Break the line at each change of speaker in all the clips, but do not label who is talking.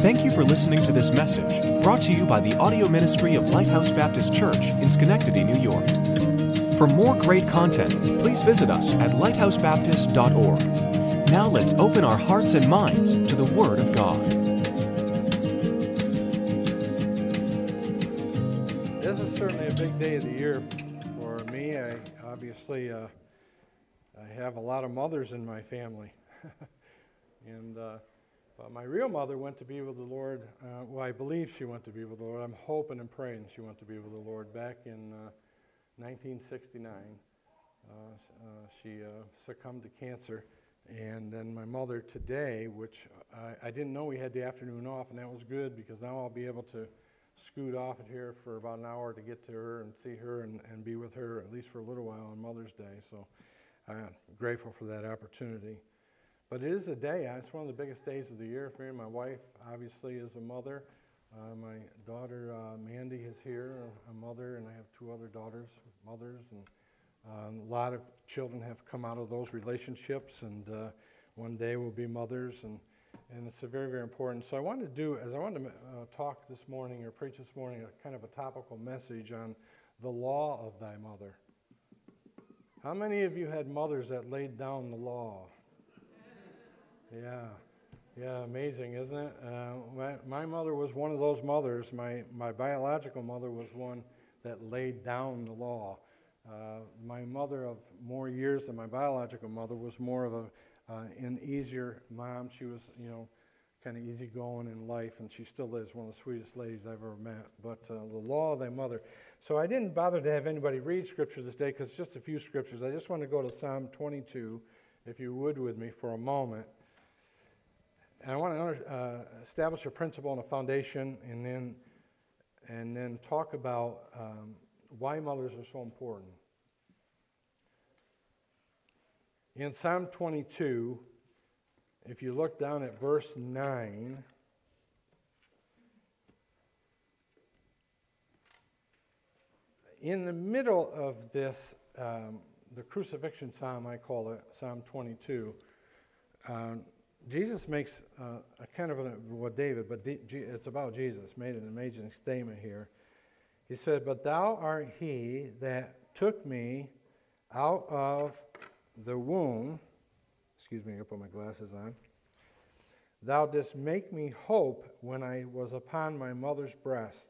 Thank you for listening to this message brought to you by the audio ministry of Lighthouse Baptist Church in Schenectady, New York. For more great content, please visit us at lighthousebaptist.org. Now let's open our hearts and minds to the Word of God.
This is certainly a big day of the year for me. I obviously uh, I have a lot of mothers in my family, and uh, but my real mother went to be with the Lord. Uh, well, I believe she went to be with the Lord. I'm hoping and praying she went to be with the Lord back in 1969. Uh, uh, she uh, succumbed to cancer. And then my mother today, which I, I, didn't know we had the afternoon off, and that was good because now I'll be able to scoot off here for about an hour to get to her and see her and, and be with her at least for a little while on Mother's Day. So I'm grateful for that opportunity. But it is a day. It's one of the biggest days of the year for me. My wife, obviously, is a mother. Uh, my daughter uh, Mandy is here, a mother, and I have two other daughters, mothers, and um, a lot of children have come out of those relationships, and uh, one day will be mothers, and and it's a very very important. So I wanted to do, as I wanted to uh, talk this morning or preach this morning, a kind of a topical message on the law of thy mother. How many of you had mothers that laid down the law? Yeah. Yeah, amazing, isn't it? Uh, my, my, mother was one of those mothers. My, my biological mother was one that laid down the law. Uh, my mother, of more years than my biological mother, was more of a, uh, an easier mom. She was, you know, kind of easygoing in life, and she still is one of the sweetest ladies I've ever met. But uh, the law of mother. So I didn't bother to have anybody read scripture this day because just a few scriptures. I just want to go to Psalm 22, if you would, with me for a moment. And I want to uh, establish a principle and a foundation, and then and then talk about um, why mothers are so important. In Psalm 22, if you look down at verse 9, in the middle of this, um, the crucifixion psalm, I call it, Psalm 22, um, Jesus makes uh, a kind of a, well, David, but it's about Jesus, made an amazing statement here. He said, But thou art he that took me out of the womb. Excuse me, I put my glasses on. Thou didst make me hope when I was upon my mother's breast.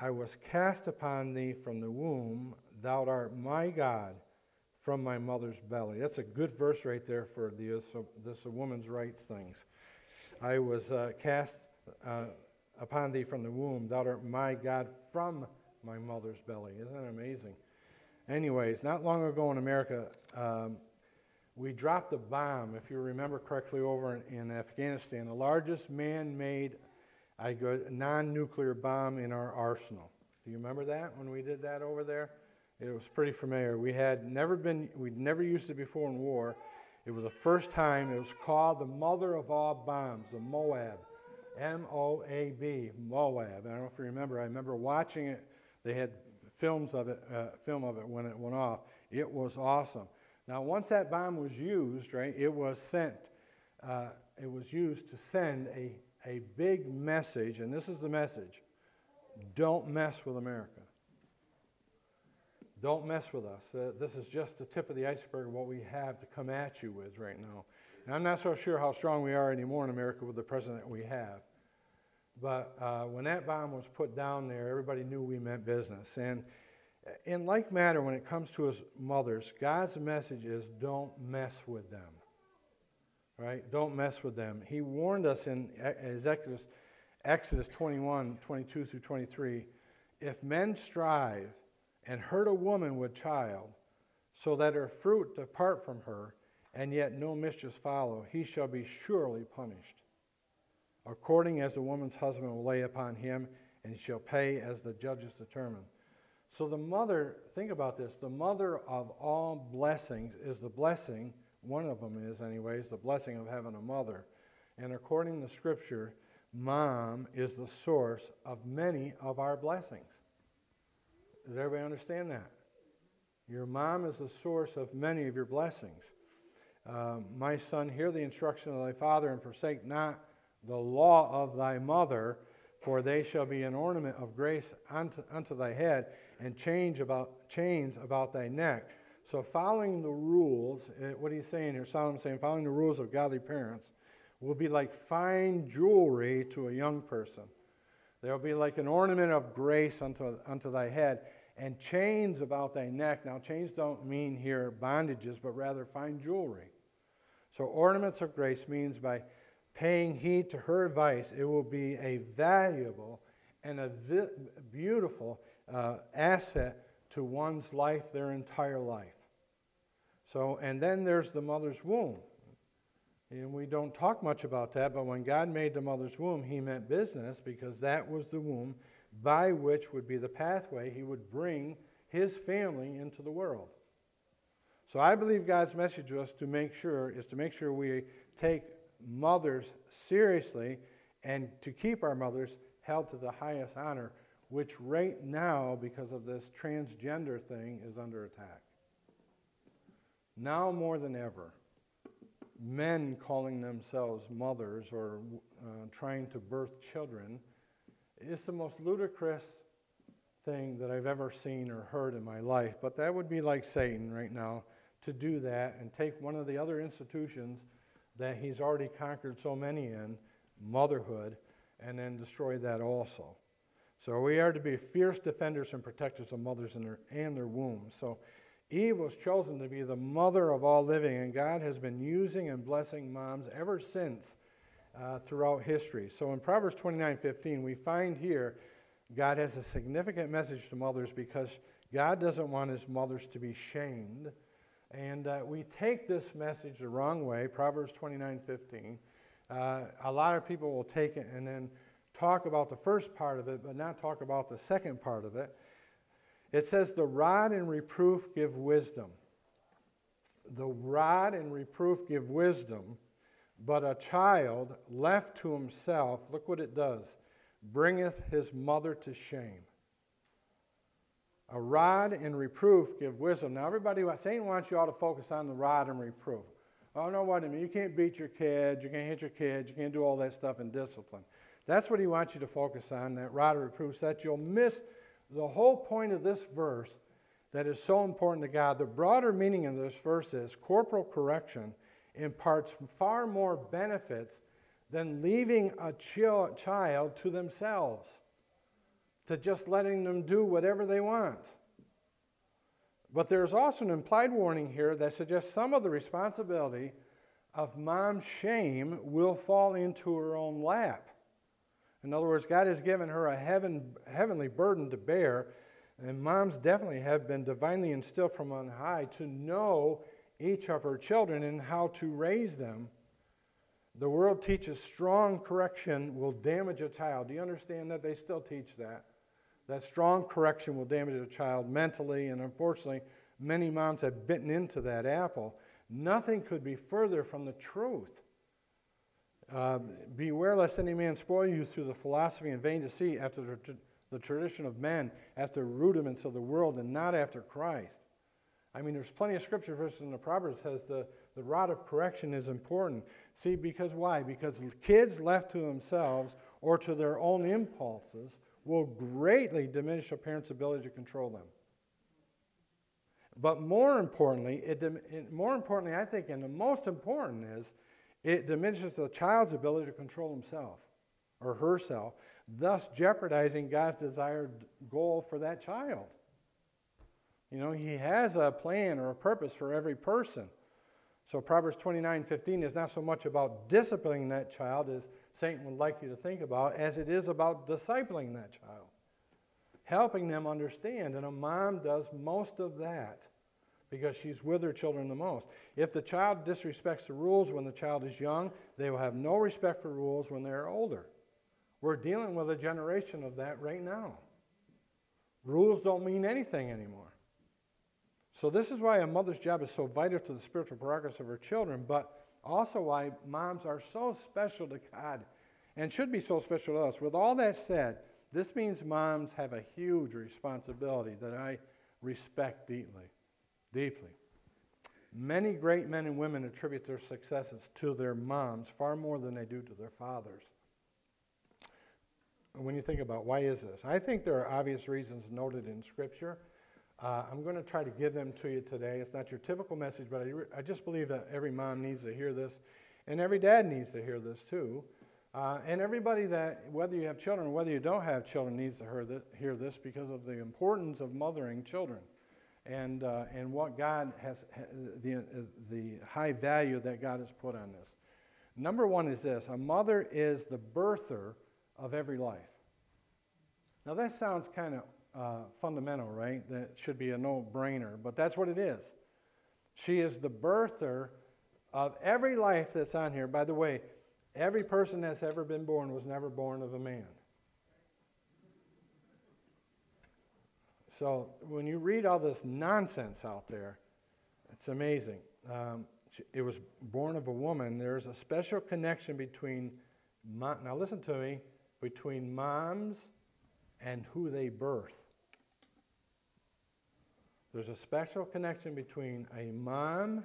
I was cast upon thee from the womb. Thou art my God from my mother's belly. That's a good verse right there for the, uh, this woman's rights things. I was uh, cast uh, upon thee from the womb. Thou art my God from my mother's belly. Isn't that amazing? Anyways, not long ago in America, um, we dropped a bomb, if you remember correctly, over in, in Afghanistan, the largest man made non nuclear bomb in our arsenal. Do you remember that when we did that over there? It was pretty familiar. We had never been, we'd never used it before in war. It was the first time. It was called the mother of all bombs, the Moab. M O A B, Moab. I don't know if you remember. I remember watching it. They had films of it, uh, film of it when it went off. It was awesome. Now, once that bomb was used, right, it was sent. Uh, it was used to send a, a big message, and this is the message don't mess with America. Don't mess with us. Uh, this is just the tip of the iceberg of what we have to come at you with right now. And I'm not so sure how strong we are anymore in America with the president we have. But uh, when that bomb was put down there, everybody knew we meant business. And in like manner, when it comes to his mothers, God's message is don't mess with them. Right? Don't mess with them. He warned us in Exodus, Exodus 21, 22 through 23 if men strive and hurt a woman with child, so that her fruit depart from her, and yet no mischief follow, he shall be surely punished. According as the woman's husband will lay upon him, and shall pay as the judges determine. So the mother, think about this, the mother of all blessings is the blessing, one of them is, anyways, the blessing of having a mother. And according to Scripture, mom is the source of many of our blessings. Does everybody understand that? Your mom is the source of many of your blessings. Um, my son, hear the instruction of thy father and forsake not the law of thy mother, for they shall be an ornament of grace unto, unto thy head, and change about, chains about thy neck. So, following the rules, eh, what he's saying here, Solomon saying, following the rules of godly parents will be like fine jewelry to a young person. They'll be like an ornament of grace unto, unto thy head, and chains about thy neck. Now, chains don't mean here bondages, but rather fine jewelry. So, ornaments of grace means by paying heed to her advice, it will be a valuable and a vi- beautiful uh, asset to one's life, their entire life. So, and then there's the mother's womb. And we don't talk much about that, but when God made the mother's womb, he meant business because that was the womb by which would be the pathway he would bring his family into the world. So I believe God's message to us to make sure is to make sure we take mothers seriously and to keep our mothers held to the highest honor, which right now, because of this transgender thing, is under attack. Now more than ever, men calling themselves mothers or uh, trying to birth children is the most ludicrous thing that I've ever seen or heard in my life. But that would be like Satan right now to do that and take one of the other institutions that he's already conquered so many in, motherhood, and then destroy that also. So we are to be fierce defenders and protectors of mothers and their, and their wombs. So Eve was chosen to be the mother of all living, and God has been using and blessing moms ever since uh, throughout history. So in Proverbs 29:15, we find here God has a significant message to mothers because God doesn't want his mothers to be shamed. And uh, we take this message the wrong way, Proverbs 29:15. Uh, a lot of people will take it and then talk about the first part of it, but not talk about the second part of it. It says, The rod and reproof give wisdom. The rod and reproof give wisdom, but a child left to himself, look what it does, bringeth his mother to shame. A rod and reproof give wisdom. Now, everybody, Satan wants you all to focus on the rod and reproof. Oh, no, wait a minute. You can't beat your kids. You can't hit your kids. You can't do all that stuff in discipline. That's what he wants you to focus on, that rod of reproof, so that you'll miss the whole point of this verse that is so important to God. The broader meaning of this verse is corporal correction imparts far more benefits than leaving a child to themselves, to just letting them do whatever they want. But there's also an implied warning here that suggests some of the responsibility of mom's shame will fall into her own lap. In other words, God has given her a heaven, heavenly burden to bear, and moms definitely have been divinely instilled from on high to know each of her children and how to raise them. The world teaches strong correction will damage a child. Do you understand that? They still teach that. That strong correction will damage a child mentally, and unfortunately, many moms have bitten into that apple. Nothing could be further from the truth. Uh, beware lest any man spoil you through the philosophy and vain deceit after the, the tradition of men, after rudiments of the world, and not after Christ. I mean, there's plenty of scripture verses in the Proverbs that says the, the rod of correction is important. See, because why? Because kids left to themselves or to their own impulses will greatly diminish a parent's ability to control them. But more importantly, it, more importantly, I think, and the most important is it diminishes the child's ability to control himself or herself, thus jeopardizing God's desired goal for that child. You know, He has a plan or a purpose for every person. So Proverbs 29 15 is not so much about disciplining that child as Satan would like you to think about, as it is about discipling that child, helping them understand. And a mom does most of that because she's with her children the most. If the child disrespects the rules when the child is young, they will have no respect for rules when they're older. We're dealing with a generation of that right now. Rules don't mean anything anymore. So, this is why a mother's job is so vital to the spiritual progress of her children, but also why moms are so special to God and should be so special to us. With all that said, this means moms have a huge responsibility that I respect deeply deeply. Many great men and women attribute their successes to their moms far more than they do to their fathers. When you think about why is this, I think there are obvious reasons noted in Scripture. Uh, I'm going to try to give them to you today. It's not your typical message, but I, re- I just believe that every mom needs to hear this, and every dad needs to hear this too. Uh, and everybody that, whether you have children or whether you don't have children, needs to hear this, hear this because of the importance of mothering children and, uh, and what God has, the, uh, the high value that God has put on this. Number one is this a mother is the birther of every life. Now, that sounds kind of uh, fundamental, right? That should be a no brainer, but that's what it is. She is the birther of every life that's on here. By the way, Every person that's ever been born was never born of a man. So when you read all this nonsense out there, it's amazing. Um, it was born of a woman. There's a special connection between, mom, now listen to me, between moms and who they birth. There's a special connection between a mom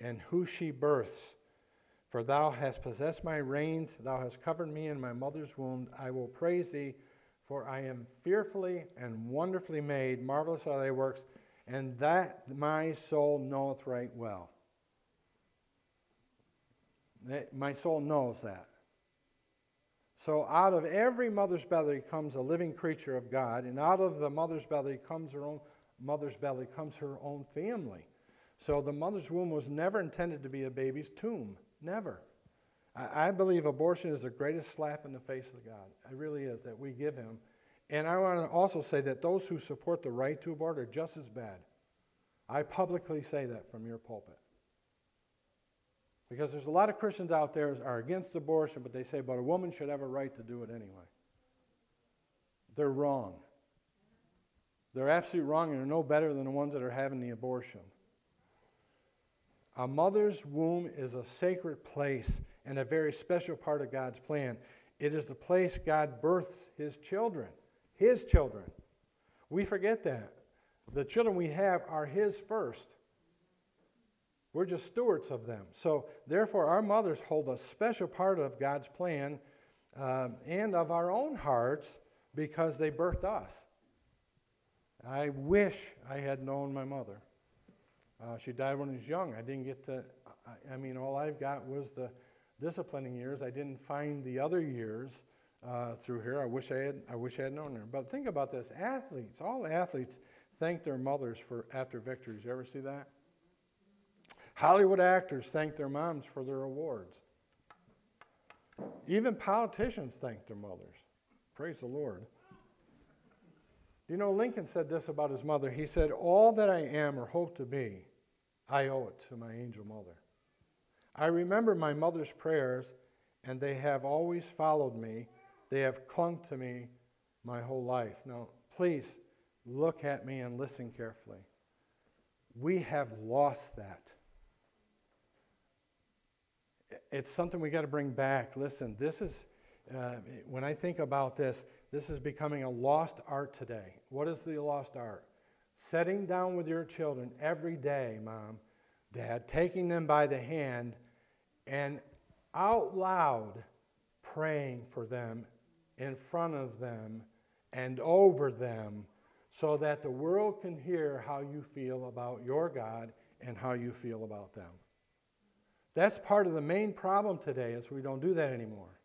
and who she births. For thou hast possessed my reins, thou hast covered me in my mother's womb. I will praise thee, for I am fearfully and wonderfully made. Marvelous are thy works, and that my soul knoweth right well. My soul knows that. So out of every mother's belly comes a living creature of God, and out of the mother's belly comes her own mother's belly comes her own family. So the mother's womb was never intended to be a baby's tomb. Never. I, I believe abortion is the greatest slap in the face of God. It really is that we give him. And I want to also say that those who support the right to abort are just as bad. I publicly say that from your pulpit. Because there's a lot of Christians out there are against abortion, but they say, but a woman should have a right to do it anyway. They're wrong. They're absolutely wrong, and they're no better than the ones that are having the abortion. A mother's womb is a sacred place and a very special part of God's plan. It is the place God births his children, his children. We forget that. The children we have are his first. We're just stewards of them. So, therefore, our mothers hold a special part of God's plan um, and of our own hearts because they birthed us. I wish I had known my mother. Uh, she died when I was young. I didn't get to, I, I, mean, all I've got was the disciplining years. I didn't find the other years uh, through here. I wish I had, I wish I had known her. But think about this athletes, all athletes thank their mothers for after victories. You ever see that? Hollywood actors thank their moms for their awards. Even politicians thank their mothers. Praise the Lord. You know, Lincoln said this about his mother. He said, All that I am or hope to be, I owe it to my angel mother. I remember my mother's prayers, and they have always followed me. They have clung to me my whole life. Now, please look at me and listen carefully. We have lost that. It's something we got to bring back. Listen, this is, uh, when I think about this, this is becoming a lost art today. What is the lost art? Setting down with your children every day, mom, dad, taking them by the hand and out loud praying for them in front of them and over them so that the world can hear how you feel about your God and how you feel about them. That's part of the main problem today is we don't do that anymore.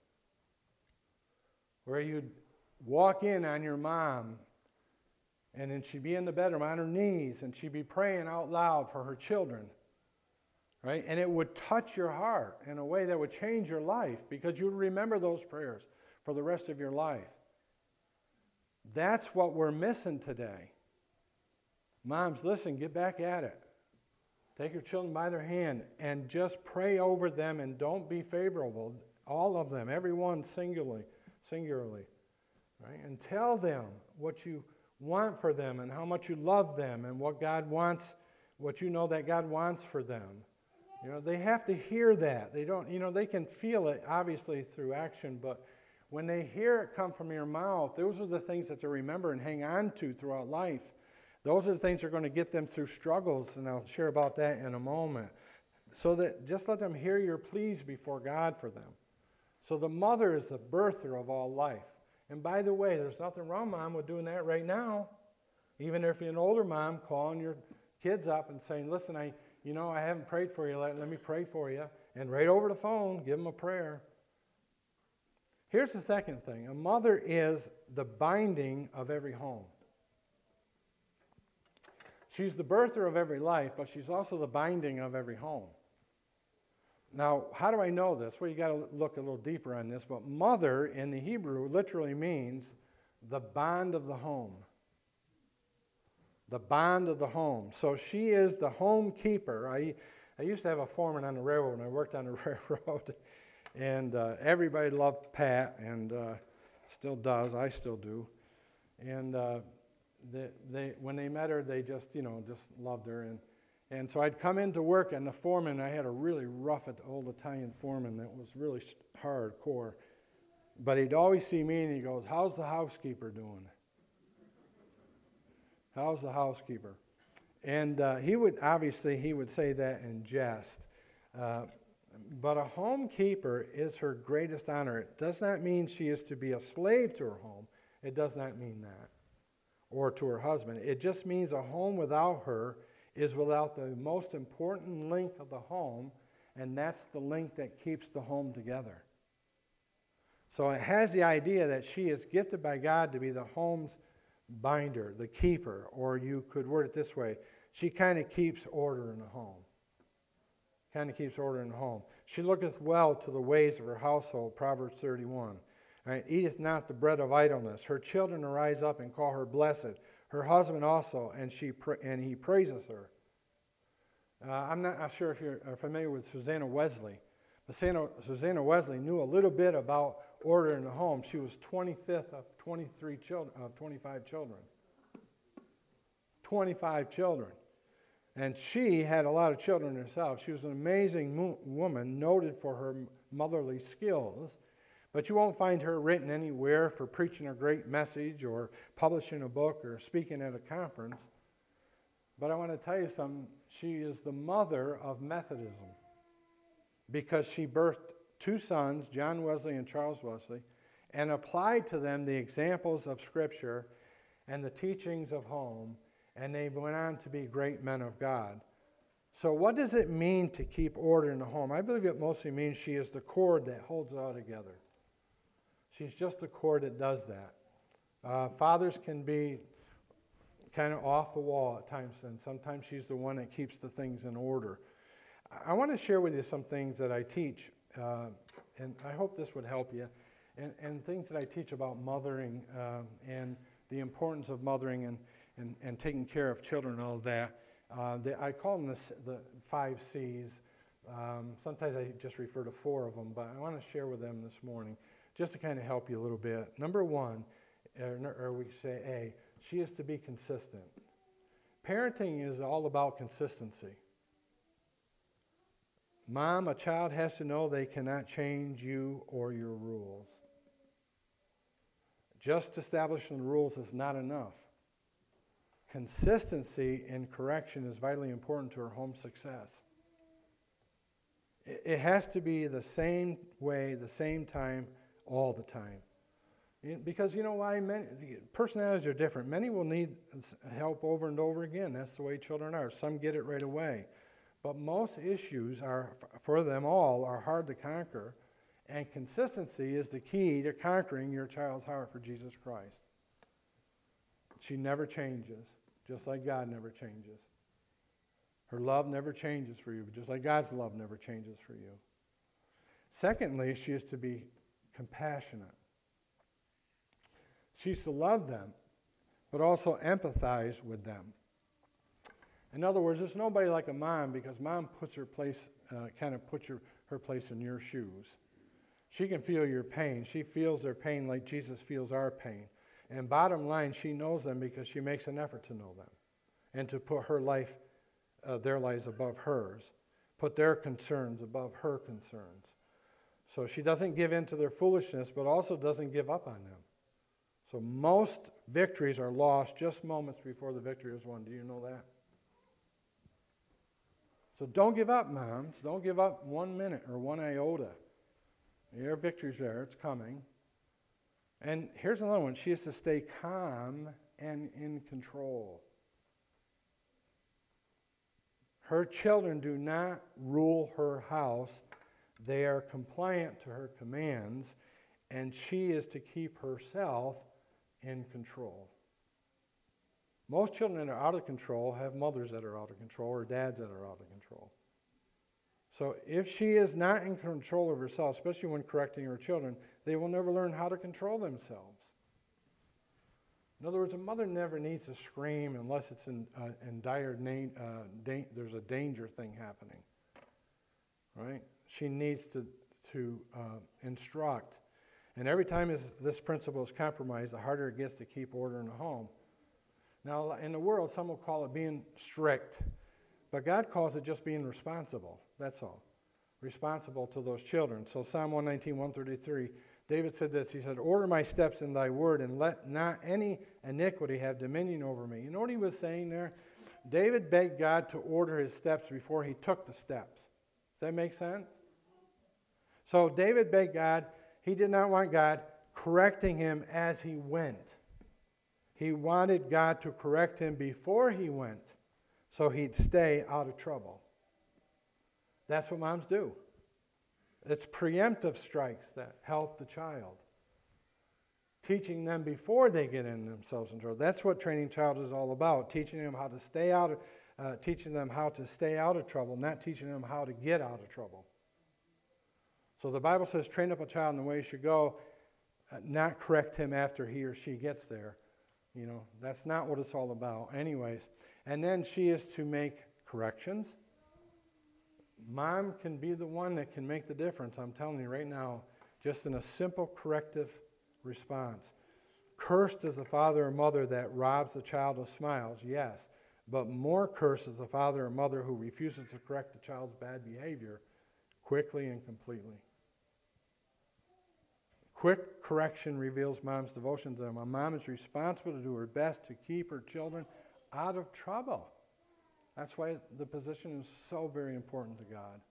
Where you walk in on your mom and then she'd be in the bedroom on her knees and she'd be praying out loud for her children. Right? And it would touch your heart in a way that would change your life because you would remember those prayers for the rest of your life. That's what we're missing today. Moms, listen, get back at it. Take your children by their hand and just pray over them and don't be favorable. All of them, everyone singularly, singularly. Right? And tell them what you want for them and how much you love them and what God wants, what you know that God wants for them. You know, they have to hear that. They don't, you know, they can feel it obviously through action, but when they hear it come from your mouth, those are the things that they remember and hang on to throughout life. Those are the things that are going to get them through struggles, and I'll share about that in a moment. So that just let them hear your pleas before God for them. So the mother is the birther of all life. And by the way, there's nothing wrong, mom, with doing that right now. Even if you're an older mom, calling your kids up and saying, listen, I, you know, I haven't prayed for you. Let, let me pray for you. And right over the phone, give them a prayer. Here's the second thing a mother is the binding of every home. She's the birther of every life, but she's also the binding of every home. Now, how do I know this? Well, you got to look a little deeper on this, but mother in the Hebrew literally means the bond of the home. The bond of the home. So she is the home keeper. I, I used to have a foreman on the railroad, when I worked on the railroad, and uh, everybody loved Pat, and uh, still does. I still do. And uh, they, they, when they met her, they just, you know, just loved her. And and so I'd come into work, and the foreman, I had a really rough old Italian foreman that was really hardcore. But he'd always see me and he goes, How's the housekeeper doing? How's the housekeeper? And uh, he would, obviously, he would say that in jest. Uh, but a homekeeper is her greatest honor. It does not mean she is to be a slave to her home. It does not mean that. Or to her husband. It just means a home without her is without the most important link of the home, and that's the link that keeps the home together. So it has the idea that she is gifted by God to be the home's binder, the keeper, or you could word it this way she kind of keeps order in the home. Kind of keeps order in the home. She looketh well to the ways of her household, Proverbs 31. Right? Eateth not the bread of idleness. Her children arise up and call her blessed her husband also, and, she pra- and he praises her. Uh, I'm not sure if you're familiar with Susanna Wesley, but Susanna Wesley knew a little bit about order in the home. She was 25th of 23 children, of 25 children. 25 children. And she had a lot of children herself. She was an amazing mo- woman, noted for her motherly skills but you won't find her written anywhere for preaching a great message or publishing a book or speaking at a conference. But I want to tell you something. She is the mother of Methodism because she birthed two sons, John Wesley and Charles Wesley, and applied to them the examples of Scripture and the teachings of home, and they went on to be great men of God. So, what does it mean to keep order in the home? I believe it mostly means she is the cord that holds it all together. She's just a cord that does that. Uh, fathers can be kind of off the wall at times, and sometimes she's the one that keeps the things in order. I want to share with you some things that I teach, uh, and I hope this would help you, and, and things that I teach about mothering uh, and the importance of mothering and, and, and taking care of children and all that. Uh, the, I call them the, the five C's. Um, sometimes I just refer to four of them, but I want to share with them this morning just to kind of help you a little bit. Number one, er, or, or we say A, she is to be consistent. Parenting is all about consistency. Mom, a child has to know they cannot change you or your rules. Just establishing rules is not enough. Consistency in correction is vitally important to our home success. It has to be the same way, the same time, all the time. Because you know why? Many, personalities are different. Many will need help over and over again. That's the way children are. Some get it right away. But most issues are, for them all, are hard to conquer. And consistency is the key to conquering your child's heart for Jesus Christ. She never changes, just like God never changes. Her love never changes for you, just like God's love never changes for you. Secondly, she is to be compassionate. She's to love them, but also empathize with them. In other words, there's nobody like a mom because mom puts her place, uh, kind of puts your, her place in your shoes. She can feel your pain. She feels their pain like Jesus feels our pain. And bottom line, she knows them because she makes an effort to know them and to put her life, uh, their lives above hers, put their concerns above her concerns. So she doesn't give in to their foolishness, but also doesn't give up on them. So most victories are lost just moments before the victory is won. Do you know that? So don't give up, moms. Don't give up one minute or one iota. Your victory's there, it's coming. And here's another one she has to stay calm and in control. Her children do not rule her house, they are compliant to her commands, and she is to keep herself in control. Most children that are out of control have mothers that are out of control or dads that are out of control. So if she is not in control of herself, especially when correcting her children, they will never learn how to control themselves. In other words, a mother never needs to scream unless it's in, uh, in dire na- uh, da- there's a danger thing happening. Right? She needs to, to uh, instruct. And every time this principle is compromised, the harder it gets to keep order in the home. Now, in the world, some will call it being strict, but God calls it just being responsible. That's all. Responsible to those children. So, Psalm 119, 133 David said this He said, Order my steps in thy word, and let not any iniquity have dominion over me. You know what he was saying there? David begged God to order his steps before he took the steps. That make sense? So David begged God, he did not want God correcting him as he went. He wanted God to correct him before he went so he'd stay out of trouble. That's what moms do. It's preemptive strikes that help the child. Teaching them before they get in themselves in trouble. That's what training child is all about. Teaching them how to stay out of, uh, teaching them how to stay out of trouble, not teaching them how to get out of trouble. So the Bible says, train up a child in the way he should go, uh, not correct him after he or she gets there. You know, that's not what it's all about, anyways. And then she is to make corrections Mom can be the one that can make the difference, I'm telling you right now, just in a simple corrective response. Cursed is the father or mother that robs the child of smiles, yes, but more cursed is the father or mother who refuses to correct the child's bad behavior quickly and completely. Quick correction reveals mom's devotion to them. A mom is responsible to do her best to keep her children out of trouble. That's why the position is so very important to God.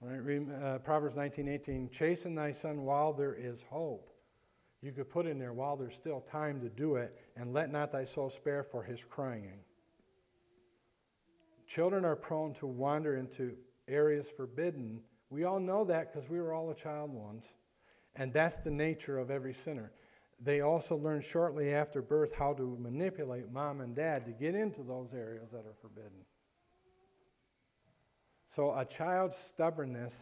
Right? Uh, Proverbs 19:18, chasten thy son while there is hope. You could put in there while there's still time to do it, and let not thy soul spare for his crying. Children are prone to wander into areas forbidden. We all know that because we were all a child once. And that's the nature of every sinner. They also learn shortly after birth how to manipulate mom and dad to get into those areas that are forbidden. So a child's stubbornness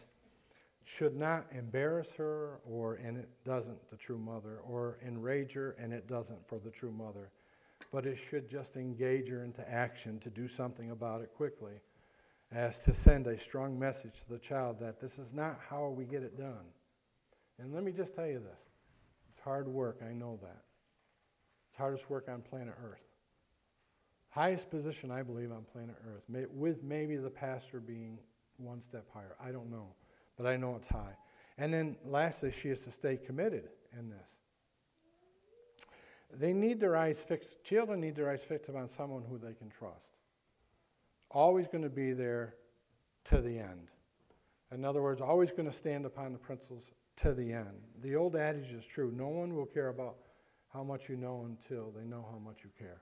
should not embarrass her, or, and it doesn't, the true mother, or enrage her, and it doesn't for the true mother. But it should just engage her into action to do something about it quickly, as to send a strong message to the child that this is not how we get it done. And let me just tell you this it's hard work, I know that. It's hardest work on planet Earth. Highest position, I believe, on planet Earth, may, with maybe the pastor being one step higher. I don't know, but I know it's high. And then lastly, she is to stay committed in this. They need their eyes fixed, children need their eyes fixed upon someone who they can trust. Always going to be there to the end. In other words, always going to stand upon the principles to the end. The old adage is true no one will care about how much you know until they know how much you care.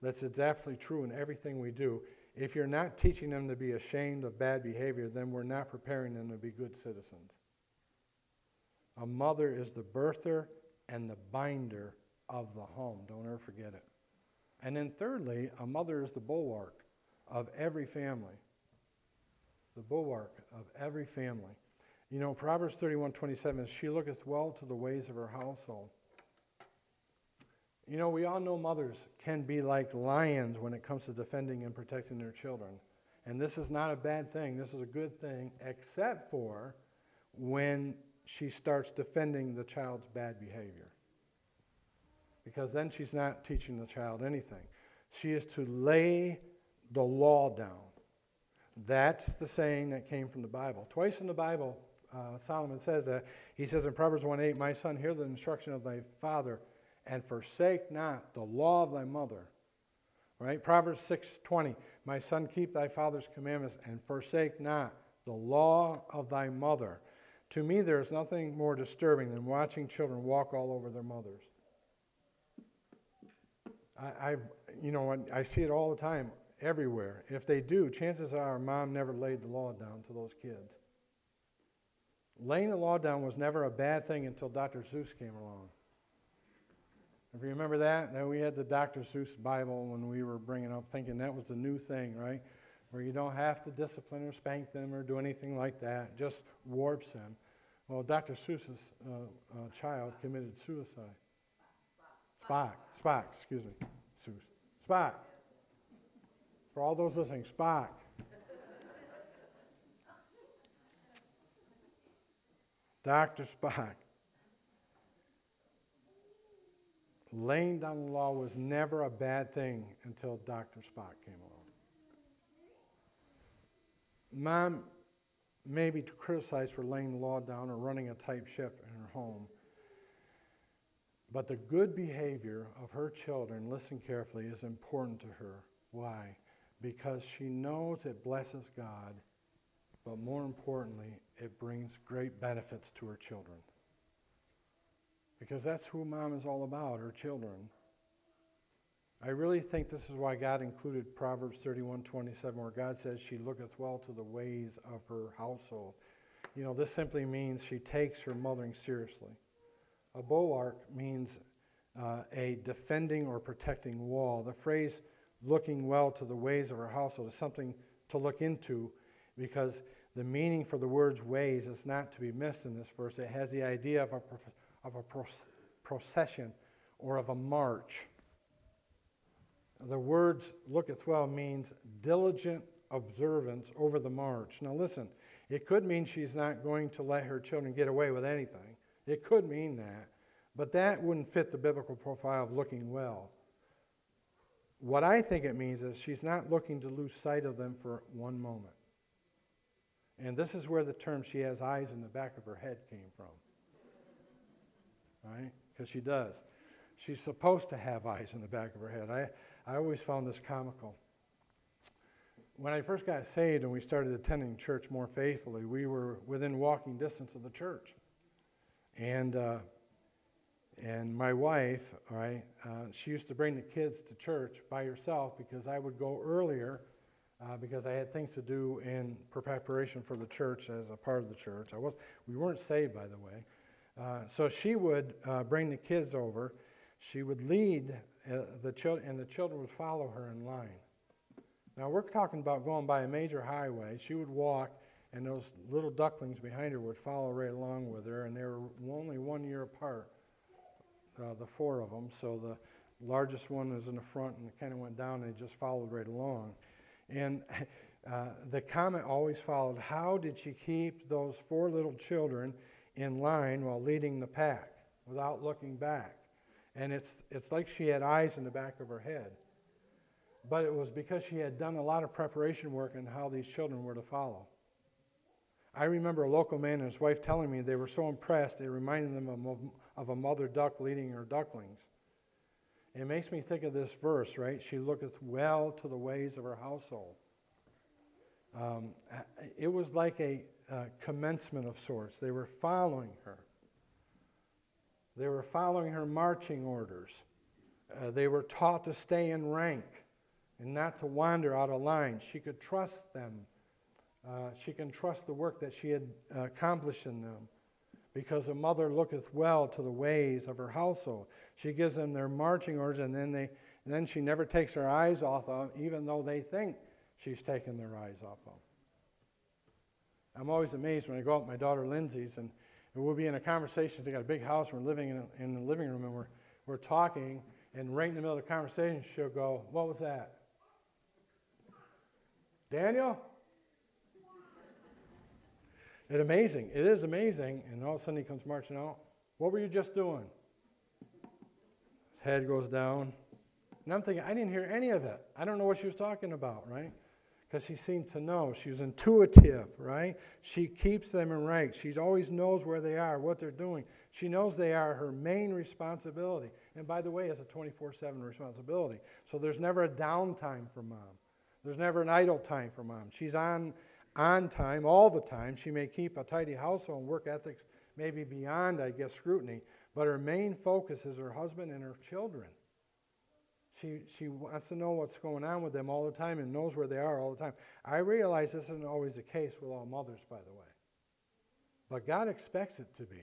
That's exactly true in everything we do. If you're not teaching them to be ashamed of bad behavior, then we're not preparing them to be good citizens. A mother is the birther and the binder of the home. Don't ever forget it. And then, thirdly, a mother is the bulwark of every family. The bulwark of every family. You know, Proverbs 31 27, she looketh well to the ways of her household. You know, we all know mothers can be like lions when it comes to defending and protecting their children. And this is not a bad thing. This is a good thing, except for when she starts defending the child's bad behavior. Because then she's not teaching the child anything. She is to lay the law down. That's the saying that came from the Bible. Twice in the Bible, uh, Solomon says that. He says in Proverbs 1 8, My son, hear the instruction of thy father, and forsake not the law of thy mother. Right? Proverbs 6 20, My son, keep thy father's commandments, and forsake not the law of thy mother. To me, there is nothing more disturbing than watching children walk all over their mothers. I, I you know, I see it all the time, everywhere. If they do, chances are mom never laid the law down to those kids. Laying the law down was never a bad thing until Dr. Seuss came along. If you remember that, now we had the Dr. Seuss Bible when we were bringing up, thinking that was the new thing, right? Where you don't have to discipline or spank them or do anything like that, just warps them. Well, Dr. Seuss's uh, uh, child committed suicide. Spock. Spock, excuse me. Seuss. Spock. For all those listening, Spock. Dr. Spock. Laying down the law was never a bad thing until Dr. Spock came along. Mom may be criticized for laying the law down or running a tight ship in her home. But the good behavior of her children, listen carefully, is important to her. Why? Because she knows it blesses God, but more importantly, it brings great benefits to her children. Because that's who mom is all about, her children. I really think this is why God included Proverbs 31:27, where God says, She looketh well to the ways of her household. You know, this simply means she takes her mothering seriously. A bulwark means uh, a defending or protecting wall. The phrase looking well to the ways of her household is something to look into because the meaning for the words ways is not to be missed in this verse. It has the idea of a, of a procession or of a march. The words looketh well means diligent observance over the march. Now listen, it could mean she's not going to let her children get away with anything. It could mean that, but that wouldn't fit the biblical profile of looking well. What I think it means is she's not looking to lose sight of them for one moment. And this is where the term she has eyes in the back of her head came from. Right? Because she does. She's supposed to have eyes in the back of her head. I, I always found this comical. When I first got saved and we started attending church more faithfully, we were within walking distance of the church. And, uh, and my wife, right, uh, she used to bring the kids to church by herself because I would go earlier uh, because I had things to do in preparation for the church as a part of the church. I was, we weren't saved, by the way. Uh, so she would uh, bring the kids over. She would lead uh, the children, and the children would follow her in line. Now we're talking about going by a major highway. She would walk, and those little ducklings behind her would follow right along with her, and they were only one year apart, uh, the four of them. So the largest one was in the front, and it kind of went down, and they just followed right along. And uh, the comment always followed how did she keep those four little children in line while leading the pack without looking back? And it's, it's like she had eyes in the back of her head. But it was because she had done a lot of preparation work on how these children were to follow. I remember a local man and his wife telling me they were so impressed, it reminded them of, of a mother duck leading her ducklings. It makes me think of this verse, right? She looketh well to the ways of her household. Um, it was like a uh, commencement of sorts. They were following her. They were following her marching orders. Uh, they were taught to stay in rank and not to wander out of line. She could trust them uh, she can trust the work that she had uh, accomplished in them because a mother looketh well to the ways of her household. She gives them their marching orders, and then, they, and then she never takes her eyes off of them, even though they think she's taken their eyes off them. I'm always amazed when I go out with my daughter Lindsay's, and, and we'll be in a conversation. They got a big house, we're living in, a, in the living room, and we're, we're talking, and right in the middle of the conversation, she'll go, What was that? Daniel? It's amazing. It is amazing. And all of a sudden he comes marching out. What were you just doing? His head goes down. And I'm thinking, I didn't hear any of it. I don't know what she was talking about, right? Because she seemed to know. She was intuitive, right? She keeps them in rank. She always knows where they are, what they're doing. She knows they are her main responsibility. And by the way, it's a 24 7 responsibility. So there's never a downtime for mom. There's never an idle time for mom. She's on, on time all the time. She may keep a tidy household and work ethics maybe beyond, I guess, scrutiny, but her main focus is her husband and her children. She, she wants to know what's going on with them all the time and knows where they are all the time. I realize this isn't always the case with all mothers, by the way. But God expects it to be.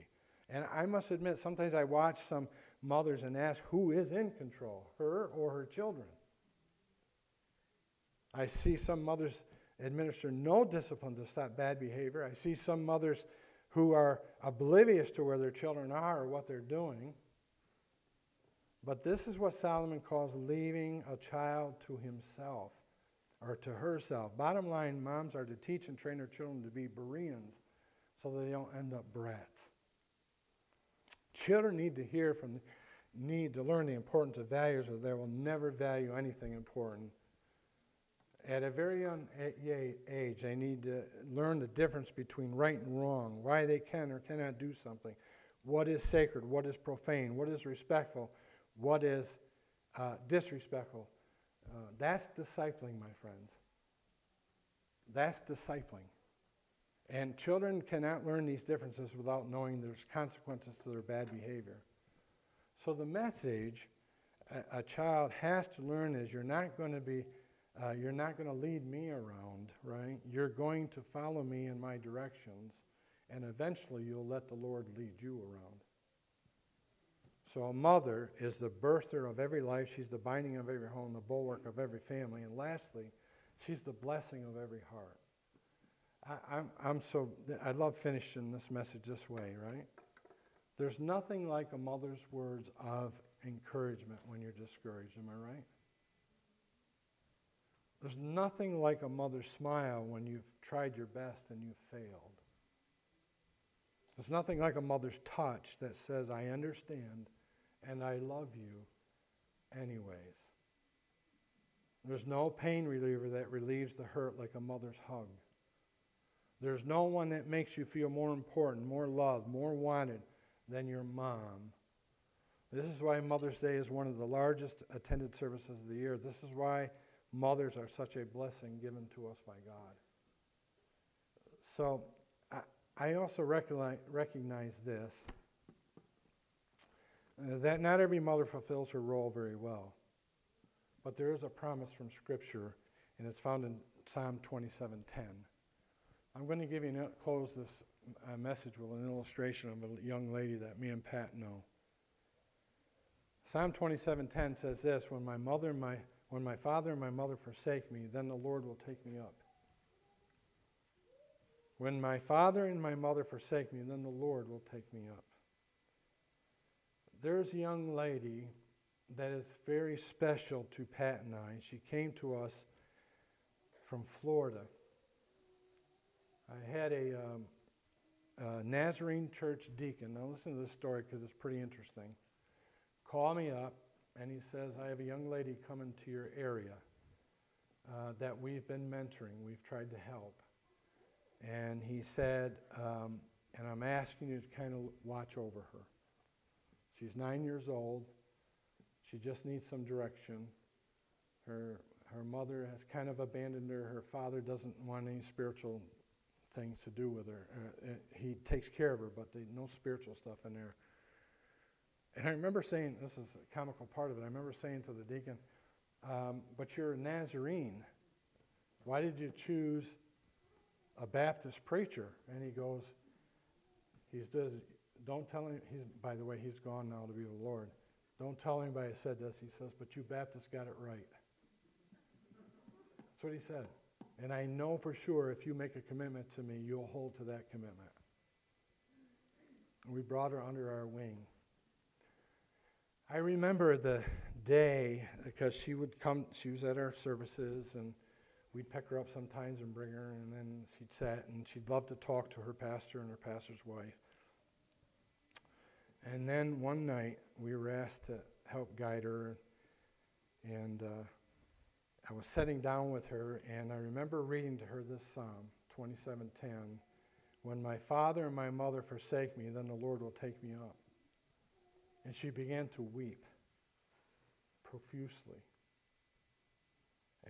And I must admit, sometimes I watch some mothers and ask who is in control, her or her children. I see some mothers administer no discipline to stop bad behavior. I see some mothers who are oblivious to where their children are or what they're doing. But this is what Solomon calls leaving a child to himself or to herself. Bottom line, moms are to teach and train their children to be Bereans so they don't end up brats. Children need to hear from, need to learn the importance of values or they will never value anything important. At a very young age, they need to learn the difference between right and wrong, why they can or cannot do something, what is sacred, what is profane, what is respectful, what is uh, disrespectful. Uh, that's discipling, my friends. That's discipling. And children cannot learn these differences without knowing there's consequences to their bad behavior. So the message a, a child has to learn is you're not going to be, uh, you're not going to lead me around, right? You're going to follow me in my directions, and eventually you'll let the Lord lead you around. So a mother is the birther of every life. She's the binding of every home, the bulwark of every family. And lastly, she's the blessing of every heart. I, I'm, I'm so, I love finishing this message this way, right? There's nothing like a mother's words of encouragement when you're discouraged. Am I right? There's nothing like a mother's smile when you've tried your best and you've failed. There's nothing like a mother's touch that says, I understand and I love you anyways. There's no pain reliever that relieves the hurt like a mother's hug. There's no one that makes you feel more important, more loved, more wanted than your mom. This is why Mother's Day is one of the largest attended services of the year. This is why mothers are such a blessing given to us by God. So I, I also recognize, recognize this that not every mother fulfills her role very well. But there is a promise from Scripture, and it's found in Psalm 27:10. I'm going to give you and close this uh, message with an illustration of a young lady that me and Pat know. Psalm 27:10 says this: "When my mother and my when my father and my mother forsake me, then the Lord will take me up." When my father and my mother forsake me, then the Lord will take me up there's a young lady that is very special to Pat and I. She came to us from Florida. I had a, um, a Nazarene church deacon. Now, listen to this story because it's pretty interesting. Call me up, and he says, I have a young lady coming to your area uh, that we've been mentoring. We've tried to help. And he said, um, and I'm asking you to kind of watch over her. She's nine years old. She just needs some direction. Her, her mother has kind of abandoned her. Her father doesn't want any spiritual things to do with her. Uh, uh, he takes care of her, but they, no spiritual stuff in there. And I remember saying, this is a comical part of it, I remember saying to the deacon, um, but you're a Nazarene. Why did you choose a Baptist preacher? And he goes, he does, don't tell him, he's, by the way, he's gone now to be the Lord. Don't tell anybody I said this. He says, but you Baptists got it right. That's what he said. And I know for sure if you make a commitment to me, you'll hold to that commitment. And we brought her under our wing. I remember the day because she would come, she was at our services, and we'd pick her up sometimes and bring her, and then she'd sit, and she'd love to talk to her pastor and her pastor's wife. And then one night we were asked to help guide her, and uh, I was sitting down with her, and I remember reading to her this Psalm 27:10. When my father and my mother forsake me, then the Lord will take me up. And she began to weep profusely.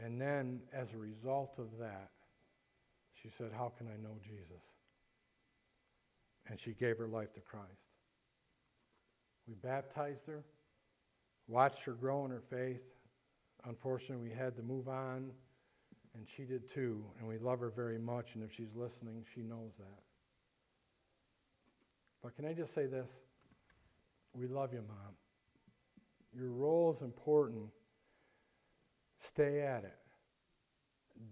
And then, as a result of that, she said, How can I know Jesus? And she gave her life to Christ. We baptized her, watched her grow in her faith. Unfortunately, we had to move on, and she did too. And we love her very much, and if she's listening, she knows that. But can I just say this? We love you, Mom. Your role is important. Stay at it.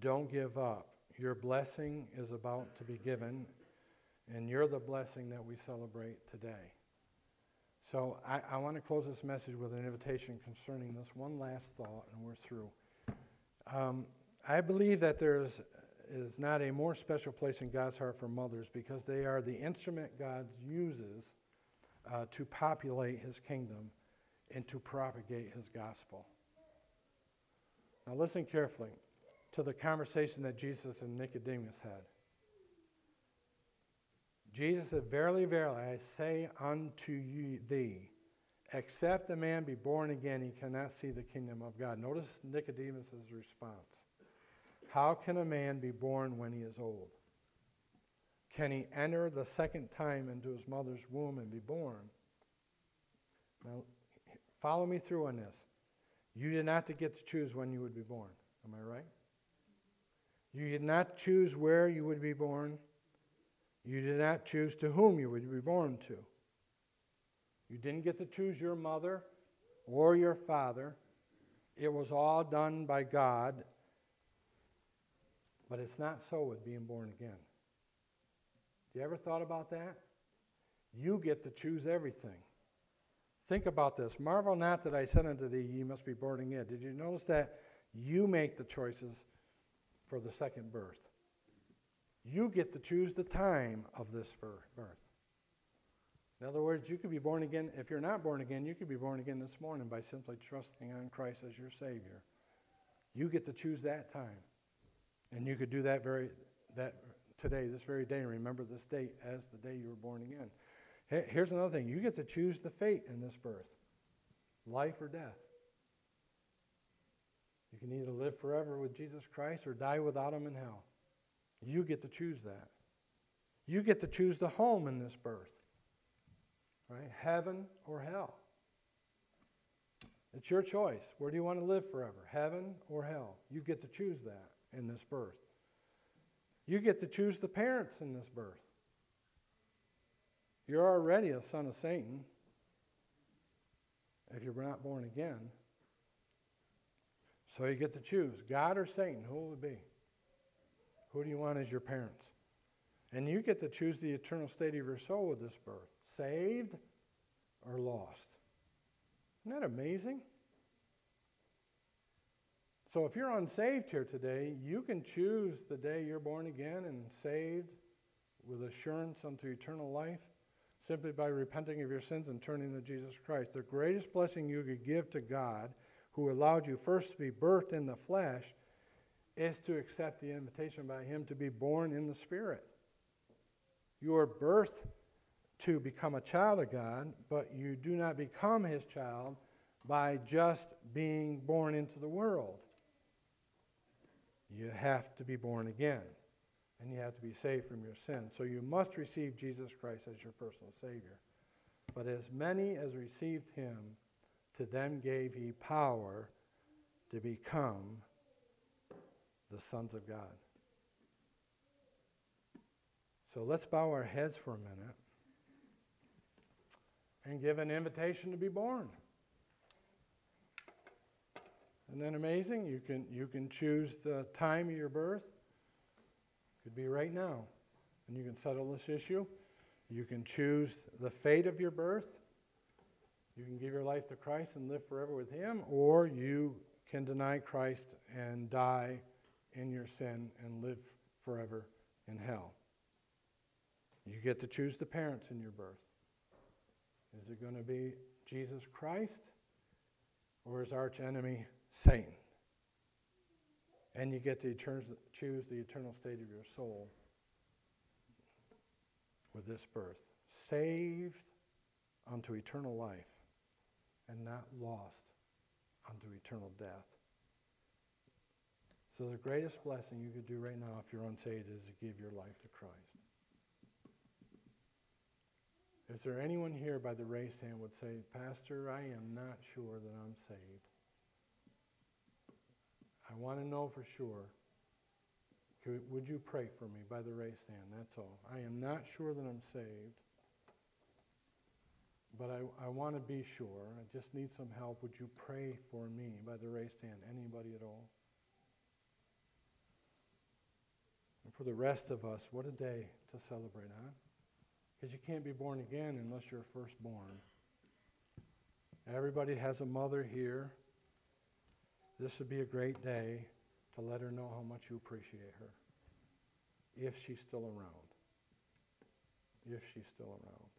Don't give up. Your blessing is about to be given, and you're the blessing that we celebrate today. So I, I want to close this message with an invitation concerning this one last thought, and we're through. Um, I believe that there is, is not a more special place in God's heart for mothers because they are the instrument God uses uh, to populate his kingdom and to propagate his gospel. Now, listen carefully to the conversation that Jesus and Nicodemus had. Jesus said, Verily, verily, I say unto you, thee, except a man be born again, he cannot see the kingdom of God. Notice Nicodemus' response. How can a man be born when he is old? Can he enter the second time into his mother's womb and be born? Now, follow me through on this. You did not get to choose when you would be born. Am I right? You did not choose where you would be born. You did not choose to whom you would be born to. You didn't get to choose your mother or your father. It was all done by God. But it's not so with being born again. Have you ever thought about that? You get to choose everything. Think about this. Marvel not that I said unto thee, Ye must be born again. Did you notice that you make the choices for the second birth? You get to choose the time of this birth. In other words, you could be born again. If you're not born again, you could be born again this morning by simply trusting on Christ as your Savior. You get to choose that time. And you could do that very that today, this very day, and remember this date as the day you were born again. Here's another thing you get to choose the fate in this birth life or death. You can either live forever with Jesus Christ or die without Him in hell. You get to choose that. You get to choose the home in this birth, right? Heaven or hell. It's your choice. Where do you want to live forever? Heaven or hell? You get to choose that in this birth. You get to choose the parents in this birth. You're already a son of Satan if you're not born again. So you get to choose God or Satan. Who will it be? Who do you want as your parents? And you get to choose the eternal state of your soul with this birth saved or lost. Isn't that amazing? So if you're unsaved here today, you can choose the day you're born again and saved with assurance unto eternal life simply by repenting of your sins and turning to Jesus Christ. The greatest blessing you could give to God, who allowed you first to be birthed in the flesh, is to accept the invitation by Him to be born in the Spirit. You are birthed to become a child of God, but you do not become His child by just being born into the world. You have to be born again, and you have to be saved from your sin. So you must receive Jesus Christ as your personal Savior. But as many as received him, to them gave he power to become the sons of God. So let's bow our heads for a minute and give an invitation to be born. Isn't that amazing? You can, you can choose the time of your birth. Could be right now. And you can settle this issue. You can choose the fate of your birth. You can give your life to Christ and live forever with Him, or you can deny Christ and die in your sin and live forever in hell. You get to choose the parents in your birth. Is it going to be Jesus Christ or his arch enemy Satan. and you get to choose the eternal state of your soul with this birth. Saved unto eternal life and not lost unto eternal death. So, the greatest blessing you could do right now if you're unsaved is to give your life to Christ. Is there anyone here by the raised hand would say, Pastor, I am not sure that I'm saved? I want to know for sure. Could, would you pray for me by the raised hand? That's all. I am not sure that I'm saved, but I, I want to be sure. I just need some help. Would you pray for me by the raised hand? Anybody at all? And for the rest of us, what a day to celebrate, huh? Because you can't be born again unless you're firstborn. Everybody has a mother here. This would be a great day to let her know how much you appreciate her. If she's still around. If she's still around.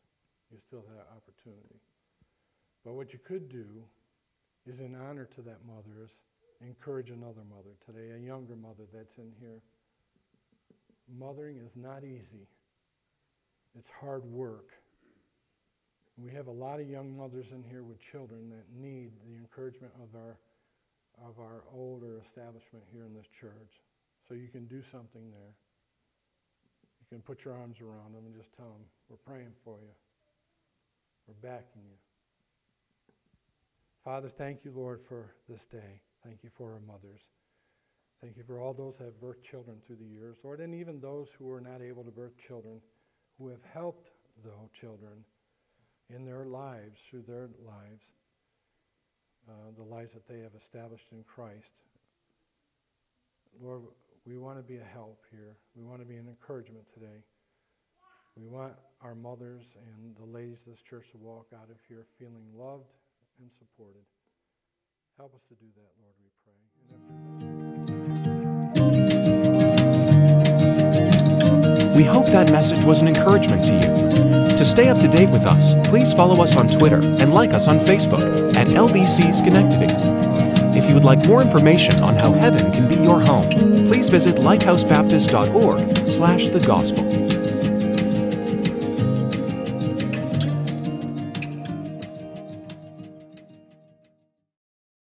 You still have that opportunity. But what you could do is, in honor to that mother, is encourage another mother today, a younger mother that's in here. Mothering is not easy. It's hard work. We have a lot of young mothers in here with children that need the encouragement of our of our older establishment here in this church. So you can do something there. You can put your arms around them and just tell them, we're praying for you. We're backing you. Father, thank you, Lord, for this day. Thank you for our mothers. Thank you for all those who have birthed children through the years, Lord, and even those who are not able to birth children who have helped the children in their lives, through their lives, uh, the lives that they have established in Christ. Lord, we want to be a help here. We want to be an encouragement today. We want our mothers and the ladies of this church to walk out of here feeling loved and supported. Help us to do that, Lord, we
pray. We hope that message was an encouragement to you. To stay up to date with us, please follow us on Twitter and like us on Facebook at LBC Schenectady. If you would like more information on how heaven can be your home, please visit lighthousebaptist.org slash the gospel.